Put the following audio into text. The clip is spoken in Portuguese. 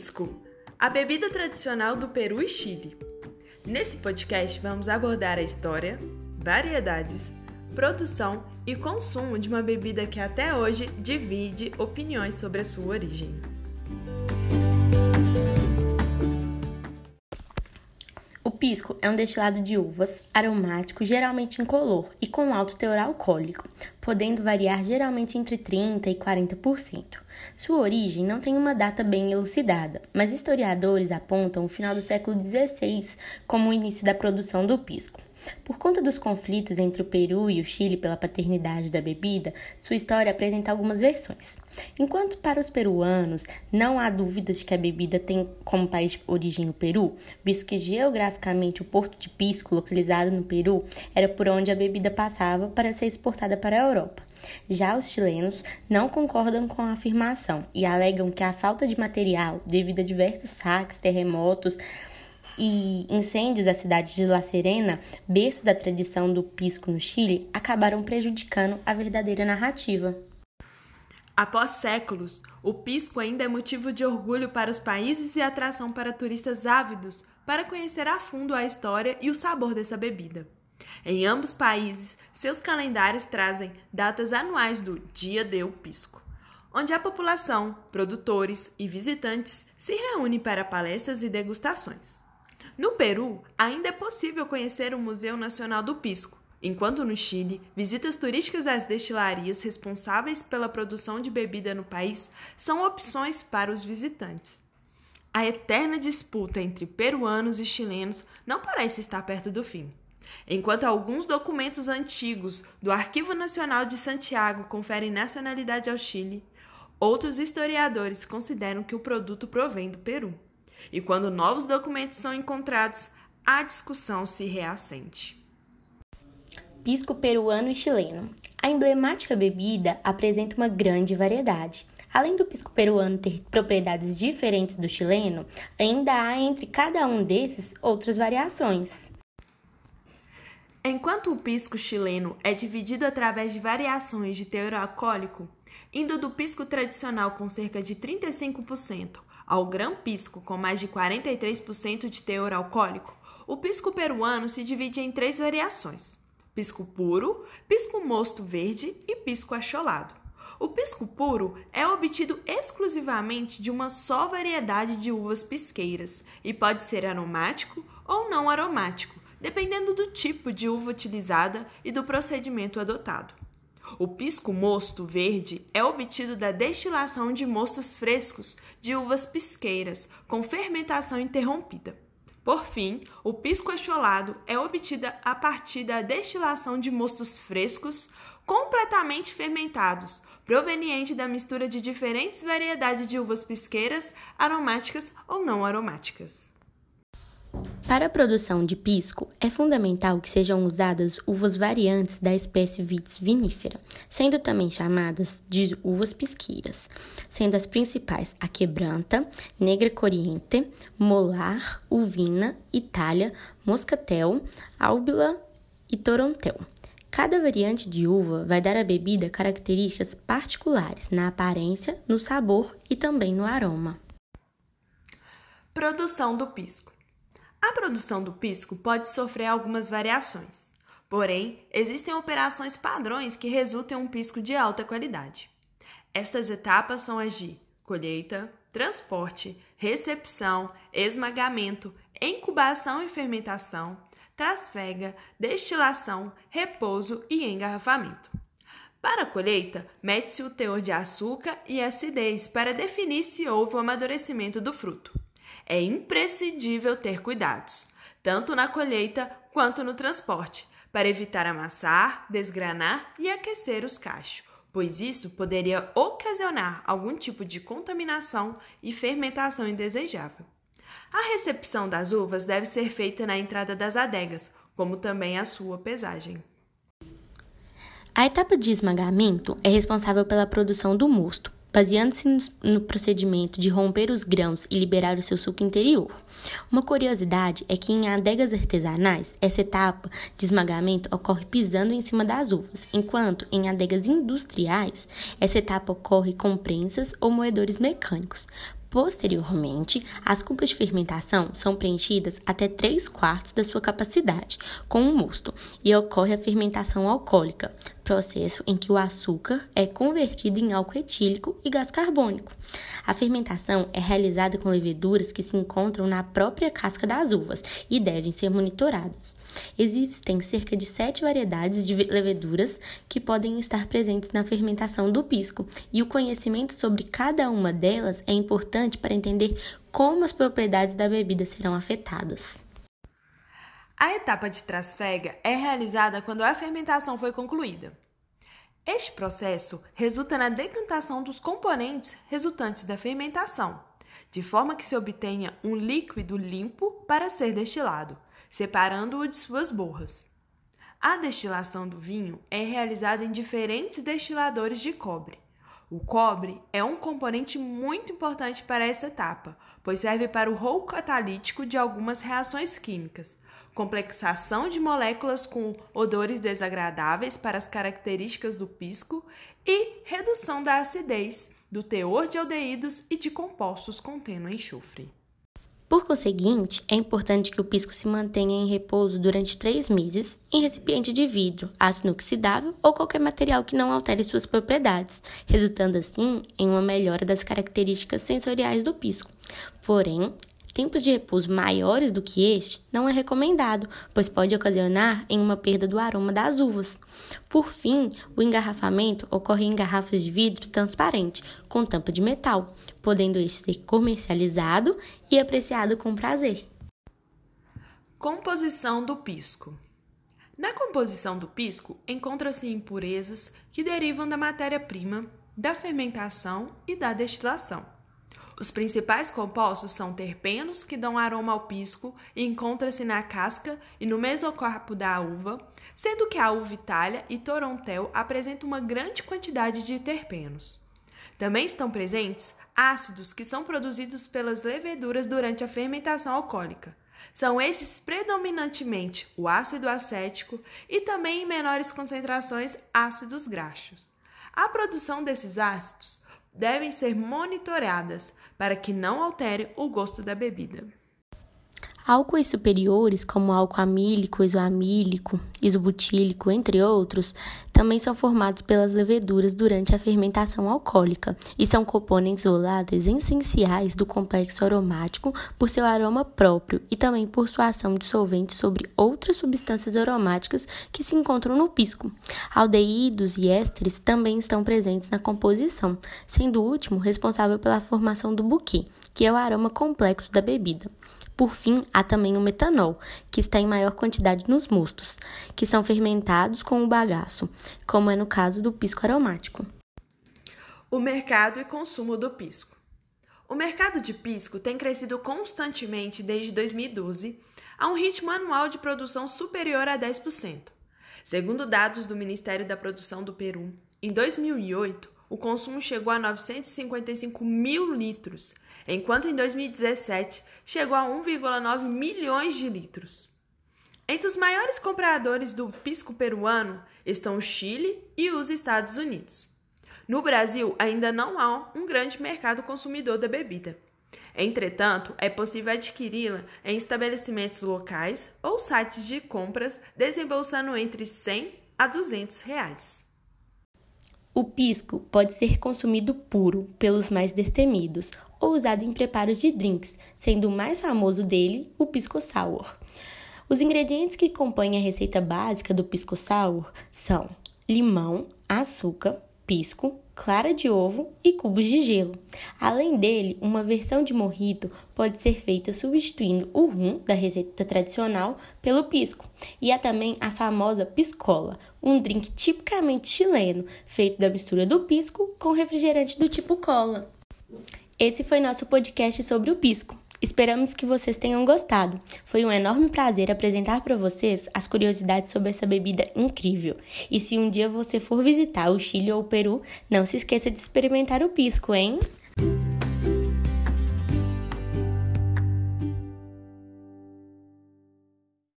Pisco, a bebida tradicional do Peru e Chile. Nesse podcast vamos abordar a história, variedades, produção e consumo de uma bebida que até hoje divide opiniões sobre a sua origem. Pisco é um destilado de uvas, aromático, geralmente incolor e com alto teor alcoólico, podendo variar geralmente entre 30% e 40%. Sua origem não tem uma data bem elucidada, mas historiadores apontam o final do século XVI como o início da produção do pisco. Por conta dos conflitos entre o Peru e o Chile pela paternidade da bebida, sua história apresenta algumas versões. Enquanto para os peruanos não há dúvidas de que a bebida tem como país de origem o Peru, visto que geograficamente o porto de Pisco, localizado no Peru, era por onde a bebida passava para ser exportada para a Europa. Já os chilenos não concordam com a afirmação e alegam que a falta de material, devido a diversos saques, terremotos, e incêndios da cidade de La Serena, berço da tradição do pisco no Chile, acabaram prejudicando a verdadeira narrativa. Após séculos, o pisco ainda é motivo de orgulho para os países e atração para turistas ávidos para conhecer a fundo a história e o sabor dessa bebida. Em ambos países, seus calendários trazem datas anuais do Dia do Pisco, onde a população, produtores e visitantes se reúnem para palestras e degustações. No Peru, ainda é possível conhecer o Museu Nacional do Pisco, enquanto no Chile, visitas turísticas às destilarias responsáveis pela produção de bebida no país são opções para os visitantes. A eterna disputa entre peruanos e chilenos não parece estar perto do fim. Enquanto alguns documentos antigos do Arquivo Nacional de Santiago conferem nacionalidade ao Chile, outros historiadores consideram que o produto provém do Peru. E quando novos documentos são encontrados, a discussão se reacende. Pisco peruano e chileno. A emblemática bebida apresenta uma grande variedade. Além do pisco peruano ter propriedades diferentes do chileno, ainda há entre cada um desses outras variações. Enquanto o pisco chileno é dividido através de variações de teor alcoólico, indo do pisco tradicional com cerca de 35% ao grão pisco com mais de 43% de teor alcoólico, o pisco peruano se divide em três variações: pisco puro, pisco mosto verde e pisco acholado. O pisco puro é obtido exclusivamente de uma só variedade de uvas pisqueiras e pode ser aromático ou não aromático, dependendo do tipo de uva utilizada e do procedimento adotado. O pisco mosto verde é obtido da destilação de mostos frescos de uvas pisqueiras com fermentação interrompida. Por fim, o pisco acholado é obtido a partir da destilação de mostos frescos completamente fermentados, proveniente da mistura de diferentes variedades de uvas pisqueiras, aromáticas ou não aromáticas. Para a produção de pisco, é fundamental que sejam usadas uvas variantes da espécie Vitis vinifera, sendo também chamadas de uvas pisqueiras, sendo as principais a quebranta, negra coriente, molar, uvina, itália, moscatel, albila e torontel. Cada variante de uva vai dar à bebida características particulares na aparência, no sabor e também no aroma. Produção do pisco. A produção do pisco pode sofrer algumas variações, porém, existem operações padrões que resultam em um pisco de alta qualidade. Estas etapas são as de colheita, transporte, recepção, esmagamento, incubação e fermentação, trasfega, destilação, repouso e engarrafamento. Para a colheita, mede-se o teor de açúcar e acidez para definir se houve o amadurecimento do fruto é imprescindível ter cuidados, tanto na colheita quanto no transporte, para evitar amassar, desgranar e aquecer os cachos, pois isso poderia ocasionar algum tipo de contaminação e fermentação indesejável. A recepção das uvas deve ser feita na entrada das adegas, como também a sua pesagem. A etapa de esmagamento é responsável pela produção do mosto, baseando-se no procedimento de romper os grãos e liberar o seu suco interior. Uma curiosidade é que em adegas artesanais, essa etapa de esmagamento ocorre pisando em cima das uvas, enquanto em adegas industriais, essa etapa ocorre com prensas ou moedores mecânicos. Posteriormente, as cubas de fermentação são preenchidas até 3 quartos da sua capacidade com o mosto e ocorre a fermentação alcoólica, processo em que o açúcar é convertido em álcool etílico e gás carbônico. A fermentação é realizada com leveduras que se encontram na própria casca das uvas e devem ser monitoradas. Existem cerca de sete variedades de leveduras que podem estar presentes na fermentação do pisco, e o conhecimento sobre cada uma delas é importante para entender como as propriedades da bebida serão afetadas. A etapa de trasfega é realizada quando a fermentação foi concluída. Este processo resulta na decantação dos componentes resultantes da fermentação, de forma que se obtenha um líquido limpo para ser destilado, separando-o de suas borras. A destilação do vinho é realizada em diferentes destiladores de cobre. O cobre é um componente muito importante para essa etapa, pois serve para o rol catalítico de algumas reações químicas, complexação de moléculas com odores desagradáveis para as características do pisco e redução da acidez, do teor de aldeídos e de compostos contendo enxofre. Por conseguinte, é importante que o pisco se mantenha em repouso durante três meses em recipiente de vidro, aço inoxidável ou qualquer material que não altere suas propriedades, resultando assim em uma melhora das características sensoriais do pisco. Porém, Tempos de repouso maiores do que este não é recomendado, pois pode ocasionar em uma perda do aroma das uvas. Por fim, o engarrafamento ocorre em garrafas de vidro transparente, com tampa de metal, podendo este ser comercializado e apreciado com prazer. Composição do pisco. Na composição do pisco encontram-se impurezas que derivam da matéria-prima, da fermentação e da destilação. Os principais compostos são terpenos, que dão aroma ao pisco e encontra-se na casca e no mesocarpo da uva, sendo que a uva Itália e Torontel apresentam uma grande quantidade de terpenos. Também estão presentes ácidos que são produzidos pelas leveduras durante a fermentação alcoólica. São estes predominantemente o ácido acético e também em menores concentrações ácidos graxos. A produção desses ácidos devem ser monitoradas para que não altere o gosto da bebida. Álcoois superiores, como álcool amílico, isoamílico, isobutílico, entre outros, também são formados pelas leveduras durante a fermentação alcoólica e são componentes voláteis essenciais do complexo aromático por seu aroma próprio e também por sua ação dissolvente sobre outras substâncias aromáticas que se encontram no pisco. Aldeídos e ésteres também estão presentes na composição, sendo o último responsável pela formação do buquê, que é o aroma complexo da bebida. Por fim, há também o metanol, que está em maior quantidade nos mostos, que são fermentados com o bagaço, como é no caso do pisco aromático. O mercado e consumo do pisco. O mercado de pisco tem crescido constantemente desde 2012, a um ritmo anual de produção superior a 10%. Segundo dados do Ministério da Produção do Peru, em 2008, o consumo chegou a 955 mil litros, enquanto em 2017 chegou a 1,9 milhões de litros. Entre os maiores compradores do pisco peruano estão o Chile e os Estados Unidos. No Brasil, ainda não há um grande mercado consumidor da bebida. Entretanto, é possível adquiri-la em estabelecimentos locais ou sites de compras, desembolsando entre 100 a 200 reais. O pisco pode ser consumido puro pelos mais destemidos ou usado em preparos de drinks, sendo o mais famoso dele o pisco sour. Os ingredientes que compõem a receita básica do pisco sour são limão, açúcar, pisco, clara de ovo e cubos de gelo. Além dele, uma versão de mojito pode ser feita substituindo o rum da receita tradicional pelo pisco. E há também a famosa piscola, um drink tipicamente chileno, feito da mistura do pisco com refrigerante do tipo cola. Esse foi nosso podcast sobre o pisco. Esperamos que vocês tenham gostado. Foi um enorme prazer apresentar para vocês as curiosidades sobre essa bebida incrível. E se um dia você for visitar o Chile ou o Peru, não se esqueça de experimentar o pisco, hein?